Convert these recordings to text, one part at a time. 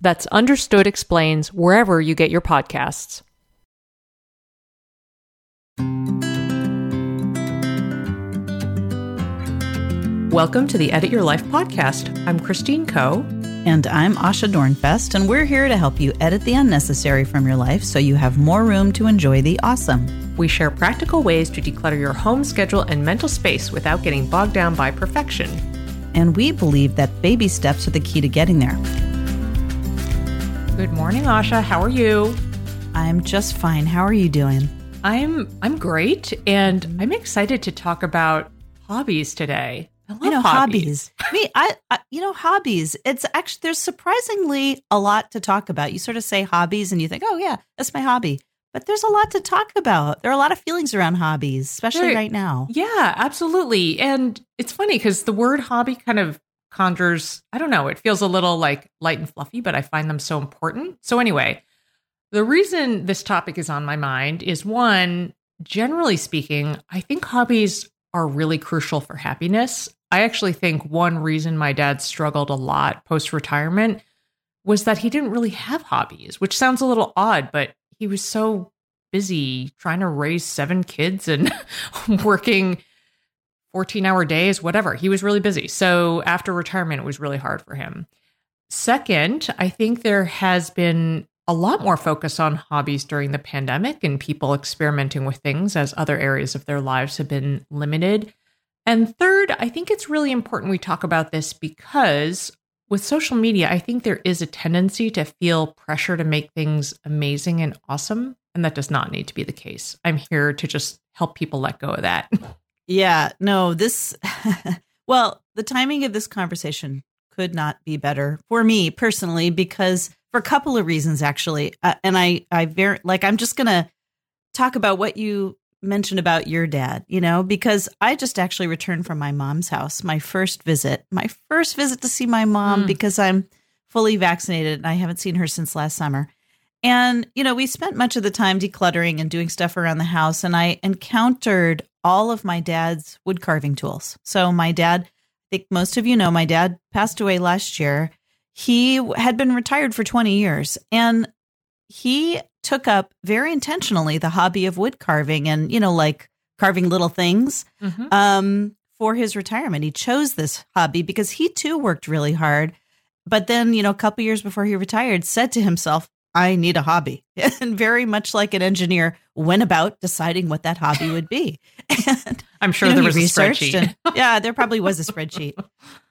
That's Understood Explains wherever you get your podcasts. Welcome to the Edit Your Life podcast. I'm Christine Koh. And I'm Asha Dornfest, and we're here to help you edit the unnecessary from your life so you have more room to enjoy the awesome. We share practical ways to declutter your home schedule and mental space without getting bogged down by perfection. And we believe that baby steps are the key to getting there. Good morning, Asha. How are you? I'm just fine. How are you doing? I'm I'm great, and I'm excited to talk about hobbies today. I love you know hobbies. hobbies. Me, I, I, you know hobbies. It's actually there's surprisingly a lot to talk about. You sort of say hobbies, and you think, oh yeah, that's my hobby. But there's a lot to talk about. There are a lot of feelings around hobbies, especially There- right now. Yeah, absolutely. And it's funny because the word hobby kind of conjures, I don't know, it feels a little like light and fluffy, but I find them so important. So, anyway, the reason this topic is on my mind is one, generally speaking, I think hobbies are really crucial for happiness. I actually think one reason my dad struggled a lot post retirement was that he didn't really have hobbies, which sounds a little odd, but he was so busy trying to raise seven kids and working 14 hour days, whatever. He was really busy. So after retirement, it was really hard for him. Second, I think there has been a lot more focus on hobbies during the pandemic and people experimenting with things as other areas of their lives have been limited. And third, I think it's really important we talk about this because with social media, I think there is a tendency to feel pressure to make things amazing and awesome. And that does not need to be the case. I'm here to just help people let go of that. Yeah, no, this, well, the timing of this conversation could not be better for me personally, because for a couple of reasons, actually. Uh, and I, I very, like, I'm just going to talk about what you mentioned about your dad, you know, because I just actually returned from my mom's house, my first visit, my first visit to see my mom Mm. because I'm fully vaccinated and I haven't seen her since last summer. And, you know, we spent much of the time decluttering and doing stuff around the house. And I encountered all of my dad's wood carving tools. So, my dad, I think most of you know, my dad passed away last year. He had been retired for 20 years and he took up very intentionally the hobby of wood carving and, you know, like carving little things Mhm. um, for his retirement. He chose this hobby because he too worked really hard. But then, you know, a couple years before he retired, said to himself, I need a hobby. And very much like an engineer, went about deciding what that hobby would be. And I'm sure you know, there was a spreadsheet. and- yeah, there probably was a spreadsheet.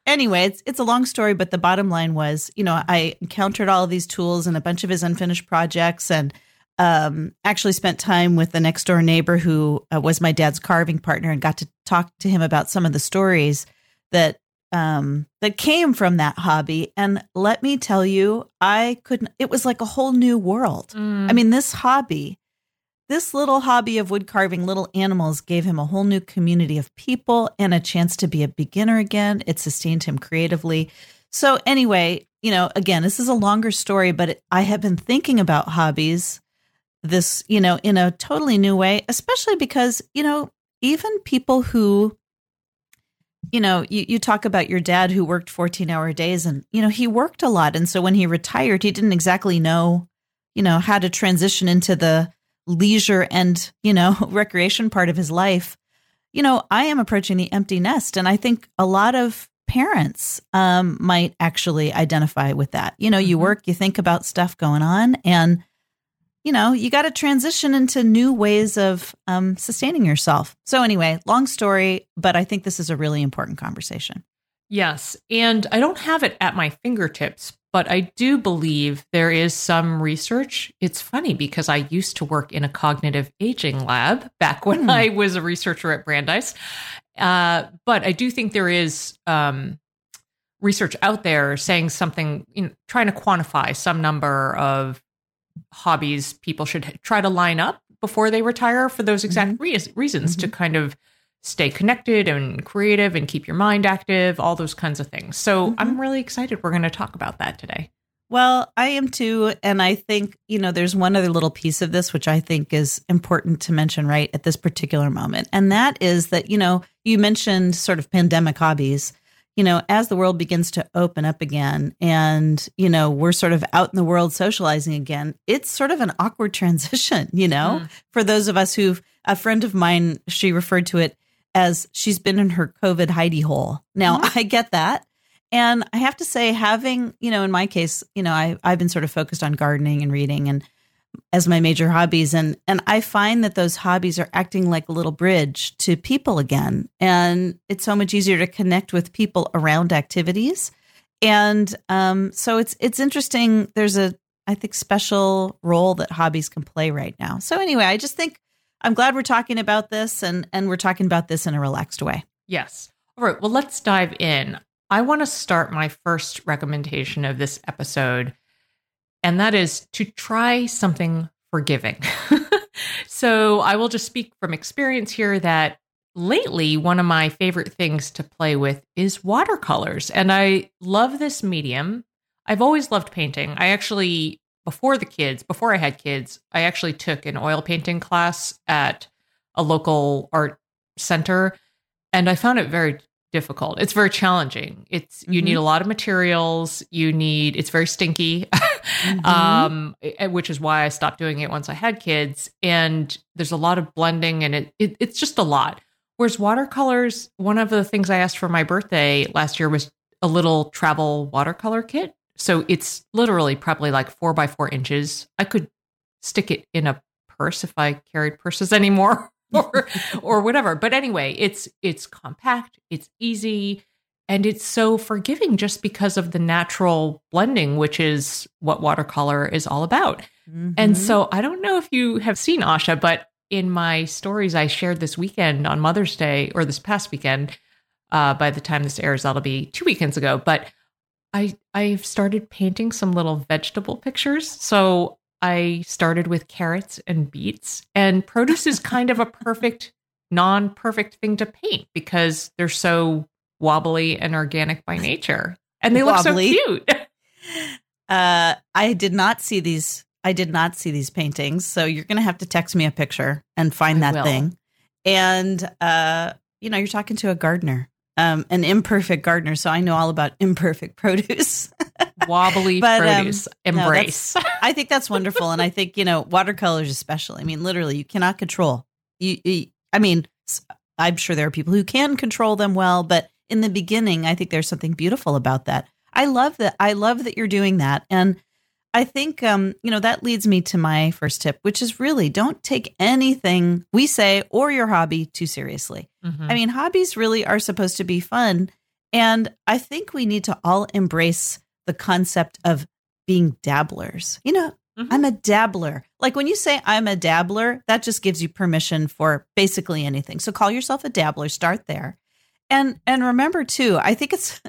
Anyway, it's it's a long story, but the bottom line was, you know, I encountered all of these tools and a bunch of his unfinished projects, and um, actually spent time with the next door neighbor who uh, was my dad's carving partner, and got to talk to him about some of the stories that um, that came from that hobby. And let me tell you, I couldn't. It was like a whole new world. Mm. I mean, this hobby, this little hobby of wood carving little animals gave him a whole new community of people and a chance to be a beginner again. It sustained him creatively. So, anyway, you know, again, this is a longer story, but it, I have been thinking about hobbies this, you know, in a totally new way, especially because, you know, even people who, you know, you, you talk about your dad who worked 14 hour days and, you know, he worked a lot. And so when he retired, he didn't exactly know, you know, how to transition into the leisure and, you know, recreation part of his life. You know, I am approaching the empty nest. And I think a lot of parents um, might actually identify with that. You know, you Mhm. work, you think about stuff going on, and you know, you got to transition into new ways of um, sustaining yourself. So, anyway, long story, but I think this is a really important conversation. Yes. And I don't have it at my fingertips, but I do believe there is some research. It's funny because I used to work in a cognitive aging lab back when mm. I was a researcher at Brandeis. Uh, but I do think there is um, research out there saying something, you know, trying to quantify some number of hobbies people should try to line up before they retire for those exact mm-hmm. re- reasons mm-hmm. to kind of stay connected and creative and keep your mind active, all those kinds of things. So mm-hmm. I'm really excited we're going to talk about that today. Well, I am too. And I think, you know, there's one other little piece of this, which I think is important to mention right at this particular moment. And that is that, you know, you mentioned sort of pandemic hobbies you know, as the world begins to open up again and, you know, we're sort of out in the world socializing again, it's sort of an awkward transition, you know, mm. for those of us who've, a friend of mine, she referred to it as she's been in her COVID hidey hole. Now, mm-hmm. I get that. And I have to say, having, you know, in my case, you know, I, I've been sort of focused on gardening and reading and as my major hobbies. And and I find that those hobbies are acting like a little bridge to people again. And it's so much easier to connect with people around activities. And um, so it's it's interesting. There's a I think special role that hobbies can play right now. So anyway I just think I'm glad we're talking about this and and we're talking about this in a relaxed way. Yes. All right. Well let's dive in. I want to start my first recommendation of this episode and that is to try something forgiving. so I will just speak from experience here that lately one of my favorite things to play with is watercolors. And I love this medium. I've always loved painting. I actually, before the kids, before I had kids, I actually took an oil painting class at a local art center. And I found it very difficult. It's very challenging. It's you mm-hmm. need a lot of materials. You need it's very stinky, mm-hmm. um, which is why I stopped doing it once I had kids. And there's a lot of blending, and it, it it's just a lot. Whereas watercolors, one of the things I asked for my birthday last year was a little travel watercolor kit. So it's literally probably like four by four inches. I could stick it in a purse if I carried purses anymore. or or whatever. But anyway, it's it's compact, it's easy, and it's so forgiving just because of the natural blending, which is what watercolor is all about. Mm-hmm. And so I don't know if you have seen Asha, but in my stories I shared this weekend on Mother's Day or this past weekend, uh, by the time this airs, that'll be two weekends ago. But I I've started painting some little vegetable pictures. So I started with carrots and beets, and produce is kind of a perfect, non perfect thing to paint because they're so wobbly and organic by nature. And they wobbly. look so cute. Uh, I did not see these. I did not see these paintings. So you're going to have to text me a picture and find I that will. thing. And, uh, you know, you're talking to a gardener, um, an imperfect gardener. So I know all about imperfect produce. wobbly but, um, produce. Um, Embrace. No, I think that's wonderful, and I think you know watercolors especially. I mean, literally, you cannot control. You, you, I mean, I'm sure there are people who can control them well, but in the beginning, I think there's something beautiful about that. I love that. I love that you're doing that, and I think um, you know that leads me to my first tip, which is really don't take anything we say or your hobby too seriously. Mm-hmm. I mean, hobbies really are supposed to be fun, and I think we need to all embrace the concept of being dabblers. You know, mm-hmm. I'm a dabbler. Like when you say I'm a dabbler, that just gives you permission for basically anything. So call yourself a dabbler, start there. And and remember too, I think it's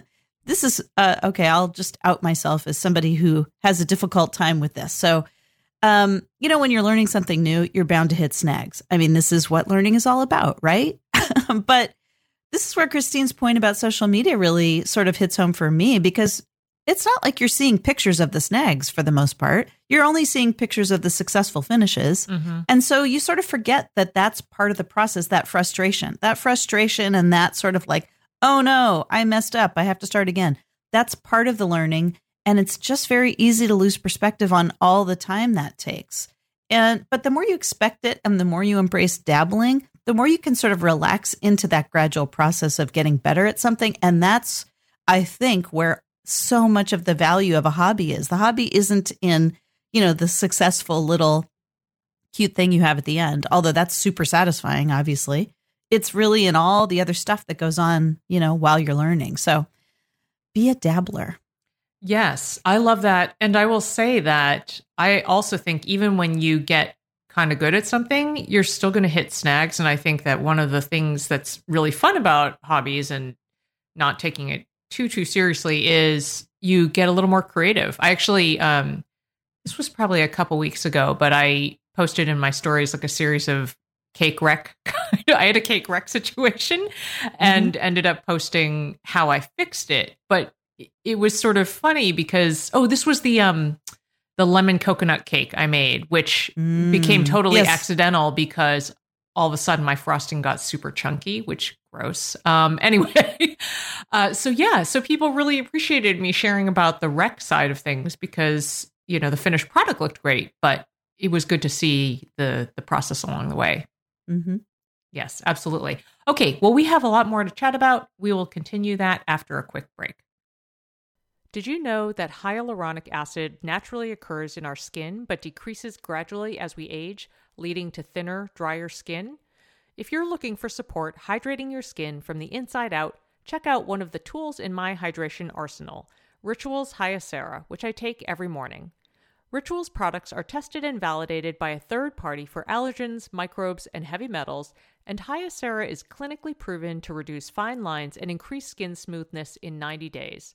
this is uh, okay, I'll just out myself as somebody who has a difficult time with this. So um, you know, when you're learning something new, you're bound to hit snags. I mean, this is what learning is all about, right? but this is where Christine's point about social media really sort of hits home for me because it's not like you're seeing pictures of the snags for the most part. You're only seeing pictures of the successful finishes. Mm-hmm. And so you sort of forget that that's part of the process, that frustration, that frustration and that sort of like, oh no, I messed up. I have to start again. That's part of the learning. And it's just very easy to lose perspective on all the time that takes. And, but the more you expect it and the more you embrace dabbling, the more you can sort of relax into that gradual process of getting better at something. And that's, I think, where so much of the value of a hobby is. The hobby isn't in, you know, the successful little cute thing you have at the end, although that's super satisfying, obviously. It's really in all the other stuff that goes on, you know, while you're learning. So be a dabbler. Yes, I love that. And I will say that I also think even when you get kind of good at something, you're still going to hit snags. And I think that one of the things that's really fun about hobbies and not taking it too, too seriously is you get a little more creative. I actually, um, this was probably a couple weeks ago, but I posted in my stories like a series of cake wreck. I had a cake wreck situation and mm-hmm. ended up posting how I fixed it. But it was sort of funny because oh, this was the um the lemon coconut cake I made, which mm, became totally yes. accidental because all of a sudden my frosting got super chunky, which gross. Um, anyway, uh, so yeah, so people really appreciated me sharing about the wreck side of things because you know the finished product looked great, but it was good to see the the process along the way. Mm-hmm. Yes, absolutely. Okay, well, we have a lot more to chat about. We will continue that after a quick break. Did you know that hyaluronic acid naturally occurs in our skin but decreases gradually as we age, leading to thinner, drier skin? If you're looking for support hydrating your skin from the inside out, check out one of the tools in my hydration arsenal, Rituals Hyacera, which I take every morning. Rituals products are tested and validated by a third party for allergens, microbes, and heavy metals, and Hyacera is clinically proven to reduce fine lines and increase skin smoothness in 90 days.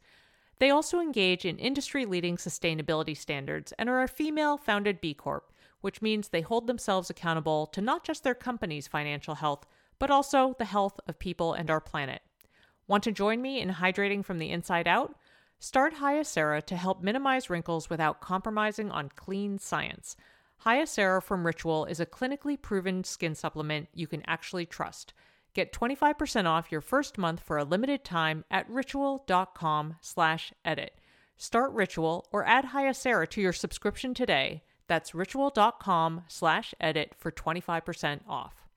They also engage in industry leading sustainability standards and are a female founded B Corp, which means they hold themselves accountable to not just their company's financial health, but also the health of people and our planet. Want to join me in hydrating from the inside out? Start Hyacera to help minimize wrinkles without compromising on clean science. Hyacera from Ritual is a clinically proven skin supplement you can actually trust. Get 25% off your first month for a limited time at ritual.com slash edit. Start Ritual or add Hyacera to your subscription today. That's ritual.com slash edit for 25% off.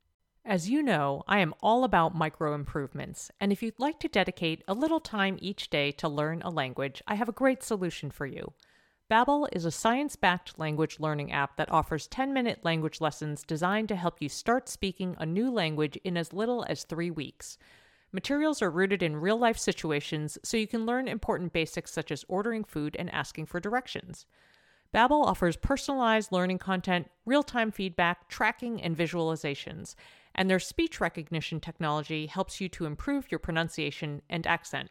As you know, I am all about micro improvements, and if you'd like to dedicate a little time each day to learn a language, I have a great solution for you. Babbel is a science-backed language learning app that offers 10-minute language lessons designed to help you start speaking a new language in as little as 3 weeks. Materials are rooted in real-life situations so you can learn important basics such as ordering food and asking for directions. Babbel offers personalized learning content, real-time feedback, tracking, and visualizations, and their speech recognition technology helps you to improve your pronunciation and accent.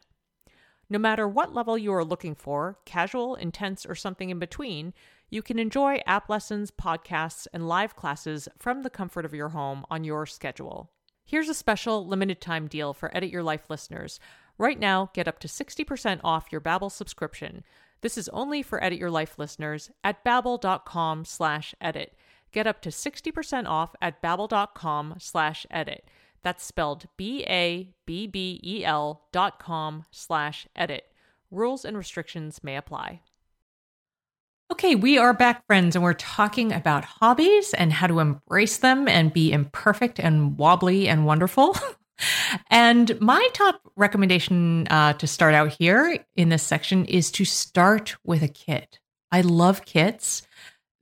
No matter what level you are looking for, casual, intense, or something in between, you can enjoy app lessons, podcasts, and live classes from the comfort of your home on your schedule. Here's a special limited time deal for Edit Your Life listeners. Right now, get up to 60% off your Babbel subscription. This is only for Edit Your Life listeners at babbel.com slash edit. Get up to 60% off at babbel.com slash edit. That's spelled B-A-B-B-E-L dot com slash edit. Rules and restrictions may apply. Okay, we are back, friends, and we're talking about hobbies and how to embrace them and be imperfect and wobbly and wonderful. and my top recommendation uh, to start out here in this section is to start with a kit. I love kits.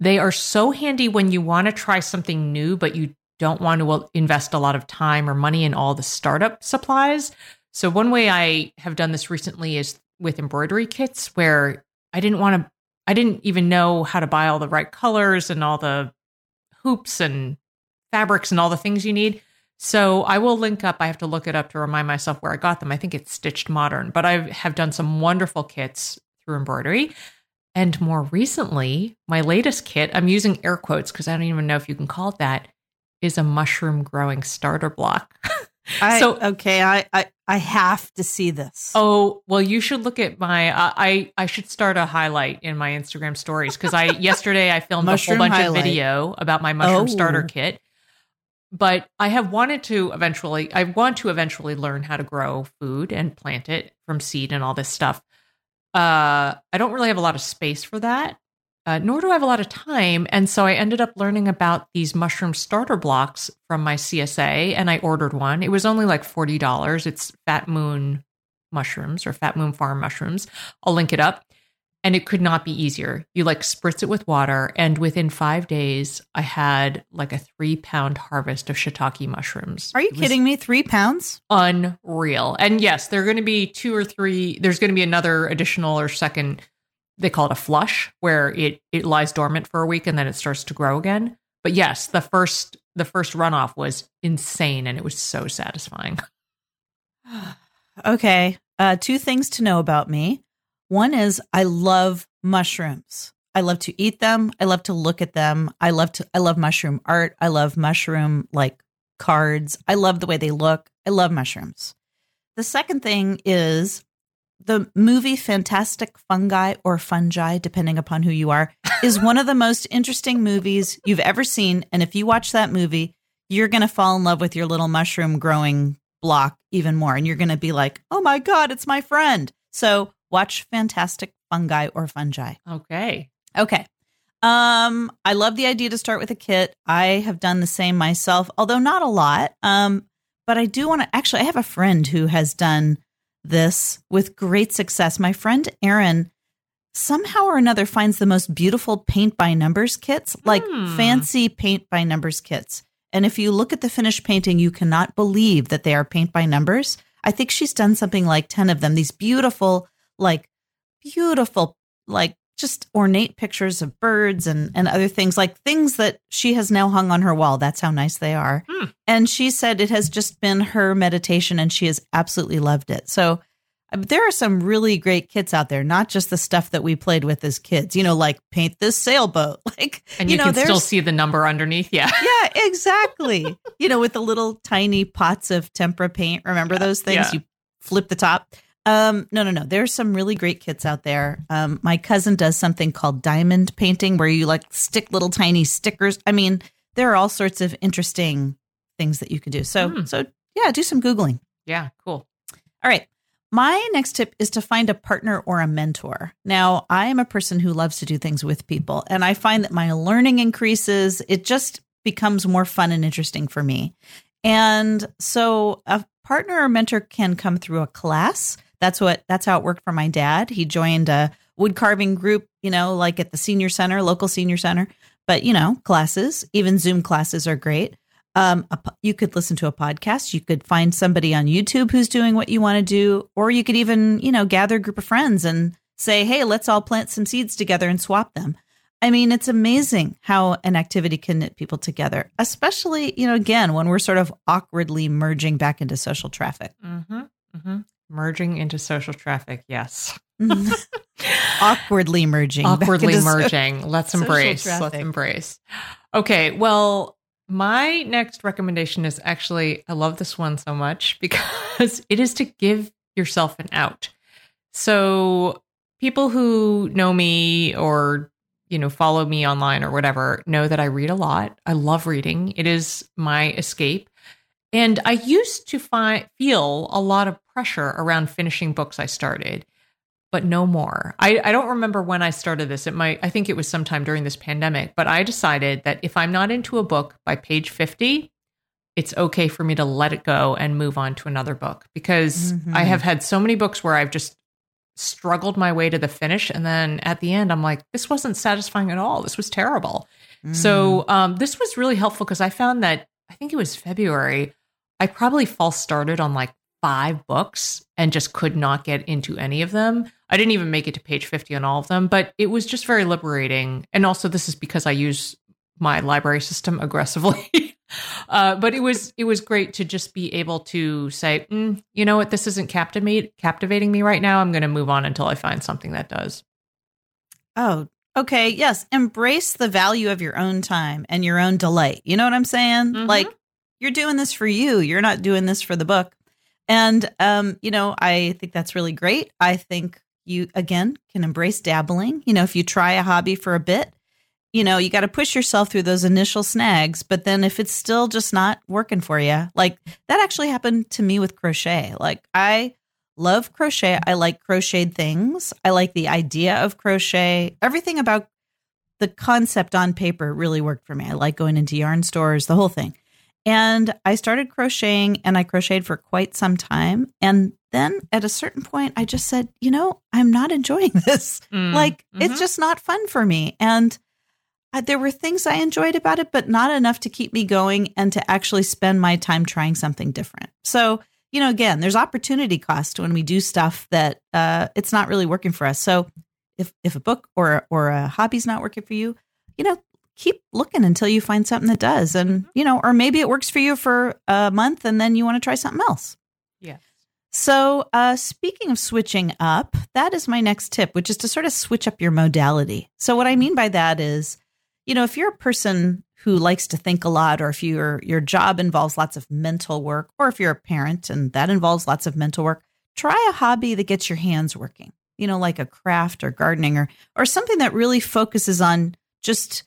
They are so handy when you want to try something new, but you don't want to invest a lot of time or money in all the startup supplies. So, one way I have done this recently is with embroidery kits where I didn't want to, I didn't even know how to buy all the right colors and all the hoops and fabrics and all the things you need. So, I will link up, I have to look it up to remind myself where I got them. I think it's Stitched Modern, but I have done some wonderful kits through embroidery. And more recently, my latest kit, I'm using air quotes because I don't even know if you can call it that is a mushroom growing starter block. I, so okay, I, I I have to see this. Oh well, you should look at my. Uh, I I should start a highlight in my Instagram stories because I yesterday I filmed mushroom a whole bunch highlight. of video about my mushroom oh. starter kit. But I have wanted to eventually. I want to eventually learn how to grow food and plant it from seed and all this stuff. Uh, I don't really have a lot of space for that, uh, nor do I have a lot of time. And so I ended up learning about these mushroom starter blocks from my CSA and I ordered one. It was only like $40. It's Fat Moon mushrooms or Fat Moon Farm mushrooms. I'll link it up. and it could not be easier. You like spritz it with water, and within five days, I had like a three pound harvest of shiitake mushrooms. Are you kidding me? Three pounds? Unreal. And yes, there are going to be two or three. There's going to be another additional or second. They call it a flush, where it it lies dormant for a week and then it starts to grow again. But yes, the first the first runoff was insane, and it was so satisfying. Okay. Uh, two things to know about me. One is I love mushrooms. I love to eat them. I love to look at them. I love to I love mushroom art. I love mushroom like cards. I love the way they look. I love mushrooms. The second thing is the movie Fantastic Fungi or Fungi, depending upon who you are, is one of the most interesting movies you've ever seen. And if you watch that movie, you're going to fall in love with your little mushroom growing block even more. And you're going to be like, oh my God, it's my friend. So watch Fantastic Fungi or Fungi. Okay. Okay. Um, I love the idea to start with a kit. I have done the same myself, although not a lot. Um, but I do want to actually I have a friend who has done this with great success. My friend Erin somehow or another finds the most beautiful paint by numbers kits, like Hmm. fancy paint by numbers kits. And if you look at the finished painting, you cannot believe that they are paint by numbers. I think she's done something like 10 of them, these beautiful, like beautiful, like just ornate pictures of birds and, and other things, like things that she has now hung on her wall. That's how nice they are. Hmm. And she said it has just been her meditation and she has absolutely loved it. So uh, there are some really great kits out there, not just the stuff that we played with as kids, you know, like paint this sailboat. Like, And you, know, can still see the number underneath. Yeah. yeah, exactly. you know, with the little tiny pots of tempera paint. Remember those things? yeah. You flip the top. Um, no, no, no. There's some really great kits out there. Um, my cousin does something called diamond painting where you like stick little tiny stickers. I mean, there are all sorts of interesting things that you can do. So, Hmm. so yeah, do some Googling. Yeah. Cool. All right. My next tip is to find a partner or a mentor. Now, I am a person who loves to do things with people, and I find that my learning increases. It just becomes more fun and interesting for me. And so a partner or mentor can come through a class. That's what that's how it worked for my dad. He joined a wood carving group, you know, like at the senior center, local senior center. But, you know, classes, even Zoom classes are great. Um, a, you could listen to a podcast. You could find somebody on YouTube who's doing what you want to do, or you could even, you know, gather a group of friends and say, "Hey, let's all plant some seeds together and swap them." I mean, it's amazing how an activity can knit people together, especially, you know, again, when we're sort of awkwardly merging back into social traffic. Mm-hmm. Mm-hmm. Merging into social traffic. Yes. Mm-hmm. awkwardly merging. Awkwardly so- merging. Let's embrace. Let's embrace. Okay. Well, my next recommendation is actually, I love this one so much because it is to give yourself an out. So, people who know me or you know follow me online or whatever know that I read a lot. I love reading. It is my escape. And I used to find feel a lot of pressure around finishing books I started, but no more. I, I don't remember when I started this. It might I think it was sometime during this pandemic, but I decided that if I'm not into a book by page 50, it's okay for me to let it go and move on to another book because Mhm. I have had so many books where I've just struggled my way to the finish and then at the end I'm like this wasn't satisfying at all. This was terrible. Mm. So um, this was really helpful because I found that I think it was February. I probably false started on like five books and just could not get into any of them. I didn't even make it to page 50 on all of them, but it was just very liberating. And also, this is because I use my library system aggressively. uh, but it was it was great to just be able to say, mm, you know what, this isn't captivate captivating me right now. I'm going to move on until I find something that does. Oh, okay. Yes. Embrace the value of your own time and your own delight. You know what I'm saying? Mhm. Like you're doing this for you. You're not doing this for the book. And um, you know, I think that's really great. I think you again can embrace dabbling. You know, if you try a hobby for a bit, you know, you got to push yourself through those initial snags, but then if it's still just not working for you, like that actually happened to me with crochet. Like I love crochet. I like crocheted things. I like the idea of crochet. Everything about the concept on paper really worked for me. I like going into yarn stores, the whole thing. And I started crocheting and I crocheted for quite some time. And then at a certain point, I just said, you know, I'm not enjoying this. Mm, Like, mhm. it's just not fun for me. And uh, there were things I enjoyed about it, but not enough to keep me going and to actually spend my time trying something different. So, you know, again, there's opportunity cost when we do stuff that uh, it's not really working for us. So, if if a book or or a hobby's not working for you, you know, keep looking until you find something that does, and you know, or maybe it works for you for a month and then you want to try something else. Yes. So, uh, speaking of switching up, that is my next tip, which is to sort of switch up your modality. So, what I mean by that is, you know, if you're a person who likes to think a lot, or if your your job involves lots of mental work, or if you're a parent and that involves lots of mental work, try a hobby that gets your hands working. You know, like a craft or gardening, or or something that really focuses on just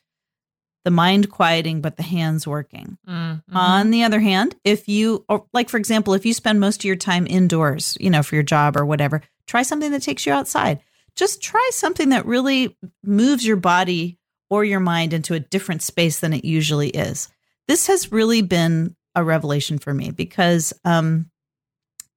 the mind quieting, but the hands working. Mm, mhm. On the other hand, if you, or like for example, if you spend most of your time indoors, you know, for your job or whatever, try something that takes you outside. Just try something that really moves your body or your mind into a different space than it usually is. This has really been a revelation for me because, um,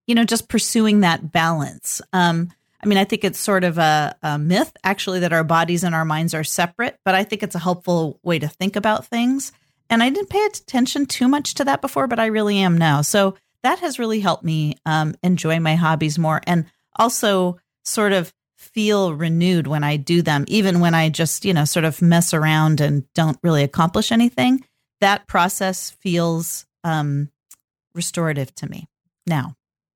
you know, just pursuing that balance. Um, I mean, I think it's sort of a, a myth, actually, that our bodies and our minds are separate, but I think it's a helpful way to think about things. And I didn't pay attention too much to that before, but I really am now. So that has really helped me um, enjoy my hobbies more and also sort of feel renewed when I do them, even when I just, you know, sort of mess around and don't really accomplish anything. That process feels um, restorative to me now.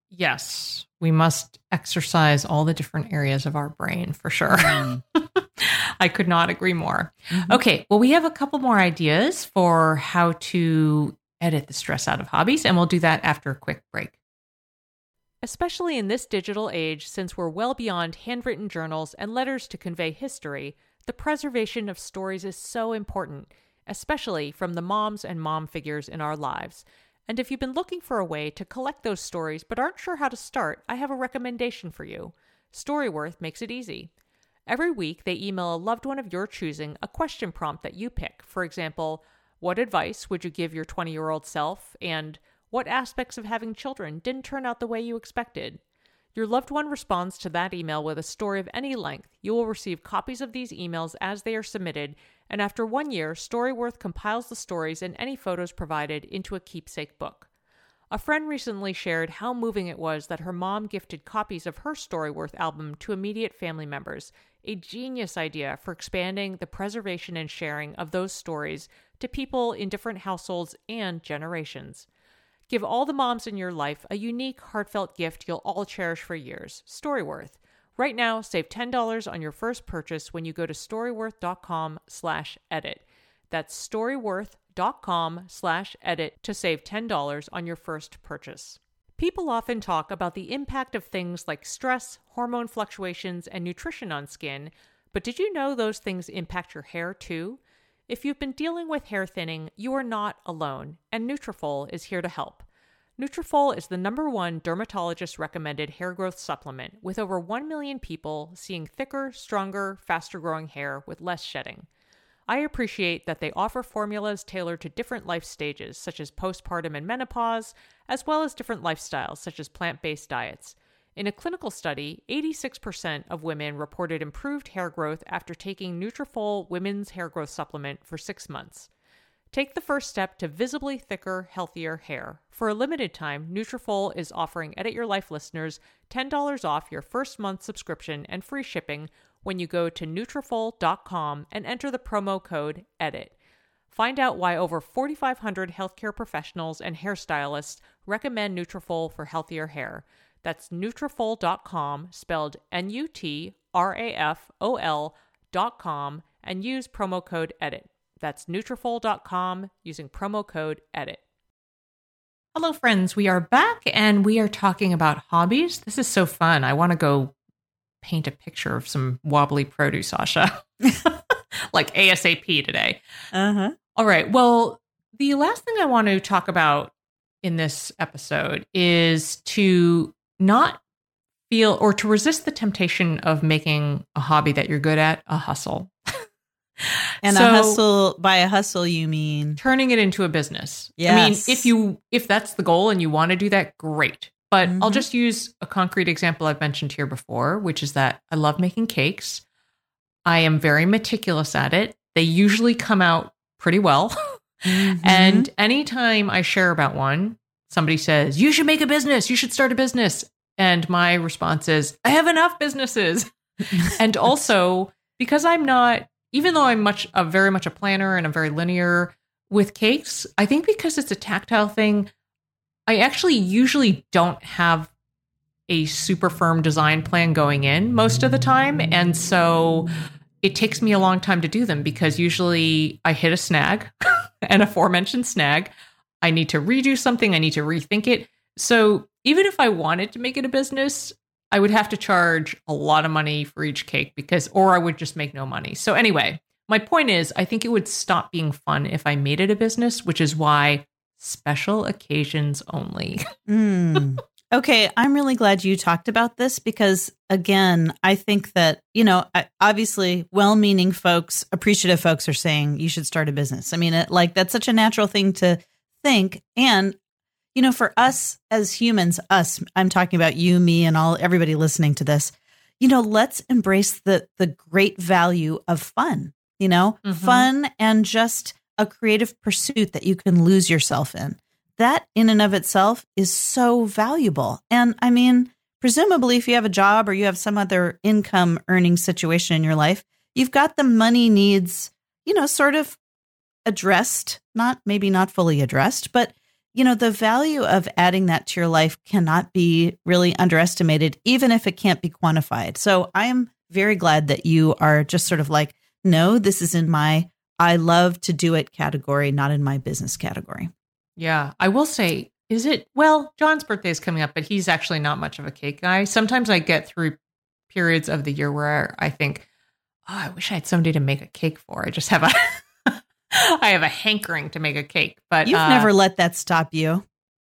Yes, we must exercise all the different areas of our brain for sure. I could not agree more. Mhm. Okay, well, we have a couple more ideas for how to edit the stress out of hobbies, and we'll do that after a quick break. Especially in this digital age, since we're well beyond handwritten journals and letters to convey history, the preservation of stories is so important, especially from the moms and mom figures in our lives. And if you've been looking for a way to collect those stories but aren't sure how to start, I have a recommendation for you. Storyworth makes it easy. Every week, they email a loved one of your choosing a question prompt that you pick. For example, what advice would you give your 20 year old self? And what aspects of having children didn't turn out the way you expected? Your loved one responds to that email with a story of any length. You will receive copies of these emails as they are submitted, and after one year, Storyworth compiles the stories and any photos provided into a keepsake book. A friend recently shared how moving it was that her mom gifted copies of her Storyworth album to immediate family members, a genius idea for expanding the preservation and sharing of those stories to people in different households and generations. Give all the moms in your life a unique, heartfelt gift you'll all cherish for years Storyworth. Right now, save $10 on your first purchase when you go to storyworth.com slash edit. That's storyworth.com slash edit to save $10 on your first purchase. People often talk about the impact of things like stress, hormone fluctuations, and nutrition on skin, but did you know those things impact your hair too? If you've been dealing with hair thinning, you are not alone, and Nutrafol is here to help. Nutrafol is the number one dermatologist recommended hair growth supplement, with over 1 million people seeing thicker, stronger, faster growing hair with less shedding. I appreciate that they offer formulas tailored to different life stages, such as postpartum and menopause, as well as different lifestyles, such as plant based diets. In a clinical study, 86% of women reported improved hair growth after taking Nutrafol Women's Hair Growth Supplement for six months. Take the first step to visibly thicker, healthier hair. For a limited time, Nutrafol is offering Edit Your Life listeners $10 off your first month subscription and free shipping when you go to Nutrafol.com and enter the promo code EDIT. Find out why over 4,500 healthcare professionals and hairstylists recommend Nutrafol for healthier hair. That's Nutrafol.com, spelled N-U-T-R-A-F-O-L dot com, and use promo code EDIT. That's Nutrafol.com using promo code EDIT. Hello, friends. We are back and we are talking about hobbies. This is so fun. I want to go paint a picture of some wobbly produce, Asha, like ASAP today. Uh huh. All right. Well, the last thing I want to talk about in this episode is to not feel or to resist the temptation of making a hobby that you're good at a hustle. And So- a hustle by a hustle you mean turning it into a business. I mean, if you if that's the goal and you want to do that, great. But I'll Mhm. just use a concrete example I've mentioned here before, which is that I love making cakes. I am very meticulous at it. They usually come out pretty well. Mhm. And anytime I share about one, somebody says, You should make a business. You should start a business. And my response is, I have enough businesses. and also, because I'm not, even though I'm much, a very much a planner and I'm very linear with cakes, I think because it's a tactile thing, I actually usually don't have a super firm design plan going in most of the time. And so it takes me a long time to do them because usually I hit a snag, an aforementioned snag. I need to redo something, I need to rethink it. So even if I wanted to make it a business, I would have to charge a lot of money for each cake because, or I would just make no money. So, anyway, my point is, I think it would stop being fun if I made it a business, which is why special occasions only. Mm. Okay, I'm really glad you talked about this because, again, I think that, you know, obviously well meaning folks, appreciative folks are saying you should start a business. I mean, it, like that's such a natural thing to think. And, you know, for us as humans, us, I'm talking about you, me, and all everybody listening to this, you know, let's embrace the the great value of fun, you know, Mhm. fun and just a creative pursuit that you can lose yourself in that in and of itself is so valuable. And I mean, presumably, if you have a job or you have some other income earning situation in your life, you've got the money needs, you know, sort of addressed, not maybe not fully addressed, but you know, the value of adding that to your life cannot be really underestimated, even if it can't be quantified. So I am very glad that you are just sort of like, no, this is in my I love to do it category, not in my business category. Yeah, I will say, is it well, John's birthday is coming up, but he's actually not much of a cake guy. Sometimes I get through periods of the year where I think, oh, I wish I had somebody to make a cake for. I just have a I have a hankering to make a cake. But You've uh, never let that stop you.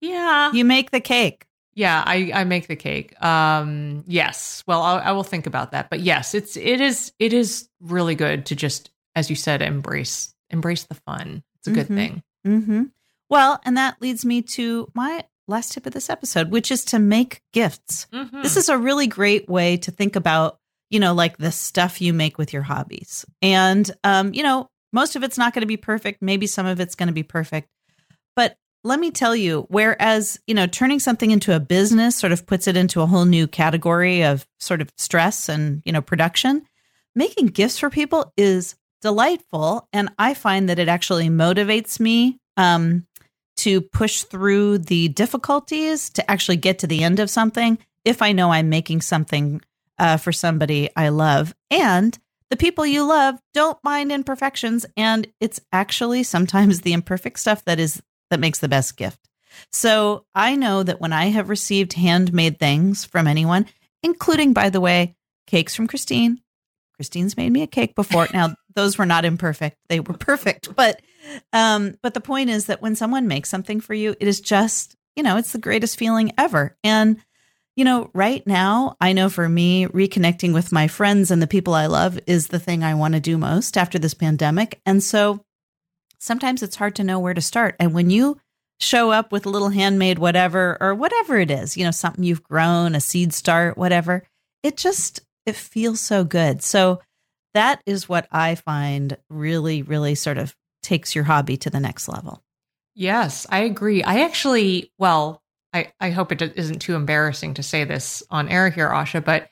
Yeah. You make the cake. Yeah, I, I make the cake. Um, yes. Well, I'll, I will think about that. But yes, it's it is it is really good to just, as you said, embrace embrace the fun. It's a good Mhm. thing. Mm-hmm. Well, and that leads me to my last tip of this episode, which is to make gifts. Mhm. This is a really great way to think about, you know, like the stuff you make with your hobbies. And, um, you know, most of it's not going to be perfect. Maybe some of it's going to be perfect. But let me tell you, whereas, you know, turning something into a business sort of puts it into a whole new category of sort of stress and, you know, production, making gifts for people is delightful. And I find that it actually motivates me um, to push through the difficulties to actually get to the end of something if I know I'm making something uh, for somebody I love. And the people you love don't mind imperfections. And it's actually sometimes the imperfect stuff that is that makes the best gift. So I know that when I have received handmade things from anyone, including, by the way, cakes from Christine. Christine's made me a cake before. Now, those were not imperfect. They were perfect. But um, but the point is that when someone makes something for you, it is just, you know, it's the greatest feeling ever. And, you know, right now, I know for me, reconnecting with my friends and the people I love is the thing I want to do most after this pandemic. And so sometimes it's hard to know where to start. And when you show up with a little handmade whatever or whatever it is, you know, something you've grown, a seed start, whatever, it just it feels so good. So that is what I find really really sort of takes your hobby to the next level. Yes, I agree. I actually, well, I, I hope it isn't too embarrassing to say this on air here, Asha, but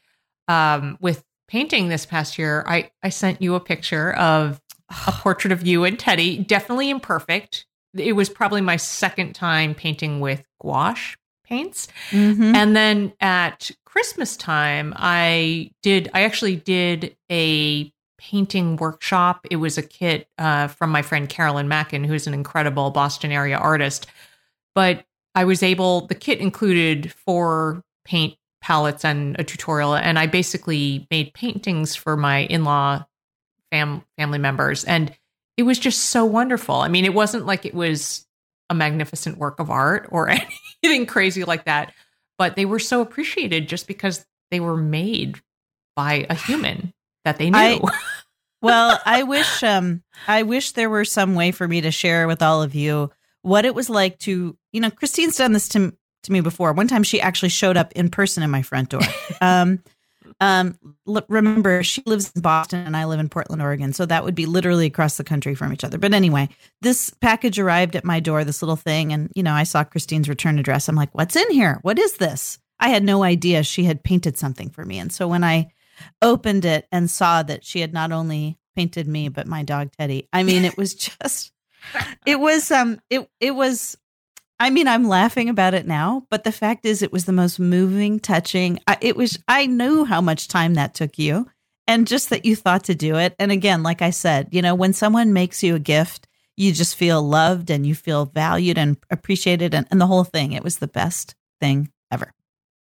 um, with painting this past year, I, I sent you a picture of a portrait of you and Teddy, definitely imperfect. It was probably my second time painting with gouache paints. Mhm. And then at Christmas time, I did, I actually did a painting workshop. It was a kit uh, from my friend Carolyn Mackin, who's an incredible Boston area artist. But I was able, the kit included four paint palettes and a tutorial. And I basically made paintings for my in law fam- family members. And it was just so wonderful. I mean, it wasn't like it was a magnificent work of art or anything crazy like that, but they were so appreciated just because they were made by a human that they knew. I- well, I wish um I wish there were some way for me to share with all of you what it was like to, you know, Christine's done this to to me before. One time she actually showed up in person in my front door. Um um l- remember she lives in Boston and I live in Portland, Oregon, so that would be literally across the country from each other. But anyway, this package arrived at my door, this little thing, and you know, I saw Christine's return address. I'm like, "What's in here? What is this?" I had no idea she had painted something for me. And so when I opened it and saw that she had not only painted me but my dog Teddy. I mean, it was just it was um it it was I mean, I'm laughing about it now, but the fact is it was the most moving, touching. I, it was I knew how much time that took you and just that you thought to do it. And again, like I said, you know, when someone makes you a gift, you just feel loved and you feel valued and appreciated and, and the whole thing. It was the best thing ever.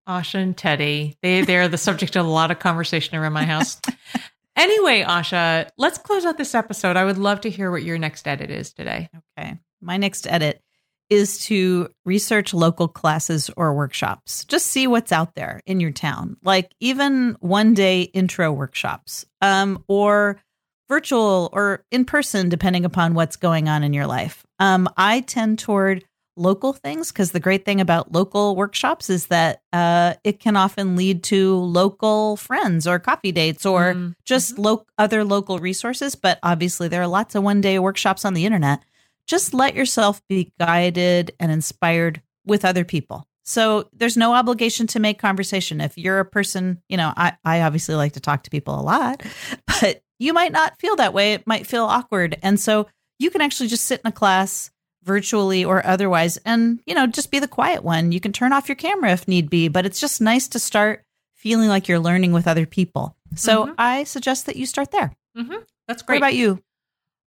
Asha and Teddy. They they're the subject of a lot of conversation around my house. anyway, Asha, let's close out this episode. I would love to hear what your next edit is today. Okay. My next edit is to research local classes or workshops. Just see what's out there in your town. Like even one day intro workshops. Um or virtual or in person depending upon what's going on in your life. Um I tend toward local things because the great thing about local workshops is that uh, it can often lead to local friends or coffee dates or mm-hmm. just lo- other local resources. But obviously, there are lots of one day workshops on the internet. Just let yourself be guided and inspired with other people. So there's no obligation to make conversation. If you're a person, you know, I, I obviously like to talk to people a lot, but you might not feel that way. It might feel awkward. And so you can actually just sit in a class virtually or otherwise. And you know just be the quiet one. You can turn off your camera if need be but it's just nice to start feeling like you're learning with other people. So mm-hmm. i suggest that you start there. Mm-hmm. that's great. what about you?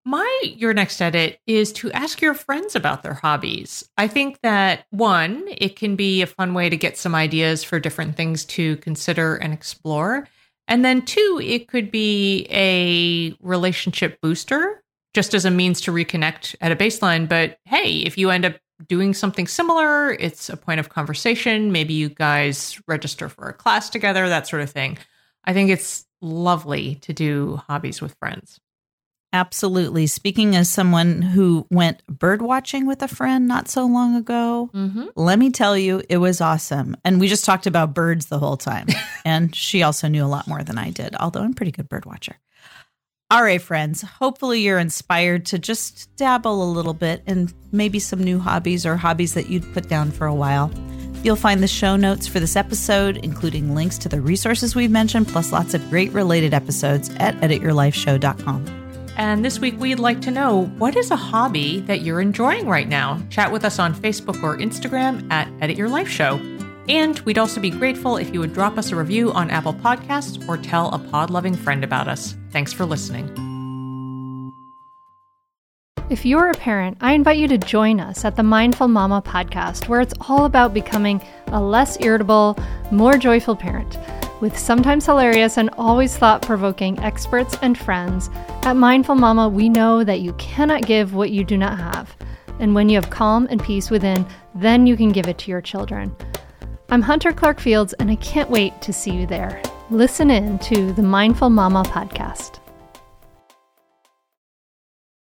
My your next edit is to ask your friends about their hobbies. I think that one it can be a fun way to get some ideas for different things to consider and explore. And then two it could be a relationship booster just as a means to reconnect at a baseline. But hey, if you end up doing something similar, it's a point of conversation. Maybe you guys register for a class together, that sort of thing. I think it's lovely to do hobbies with friends. Absolutely. Speaking as someone who went bird watching with a friend not so long ago, mm-hmm. let me tell you, it was awesome. And we just talked about birds the whole time. and she also knew a lot more than I did, although I'm a pretty good bird watcher. All right, friends. Hopefully, you're inspired to just dabble a little bit and maybe some new hobbies or hobbies that you'd put down for a while. You'll find the show notes for this episode, including links to the resources we've mentioned, plus lots of great related episodes at edityourlifeshow.com. And this week, we'd like to know what is a hobby that you're enjoying right now? Chat with us on Facebook or Instagram at Edit Your Life Show. And we'd also be grateful if you would drop us a review on Apple Podcasts or tell a pod loving friend about us. Thanks for listening. If you're a parent, I invite you to join us at the Mindful Mama podcast, where it's all about becoming a less irritable, more joyful parent. With sometimes hilarious and always thought provoking experts and friends, at Mindful Mama, we know that you cannot give what you do not have. And when you have calm and peace within, then you can give it to your children. I'm Hunter Clarke-Fields, and I can't wait to see you there. Listen in to the Mindful Mama podcast.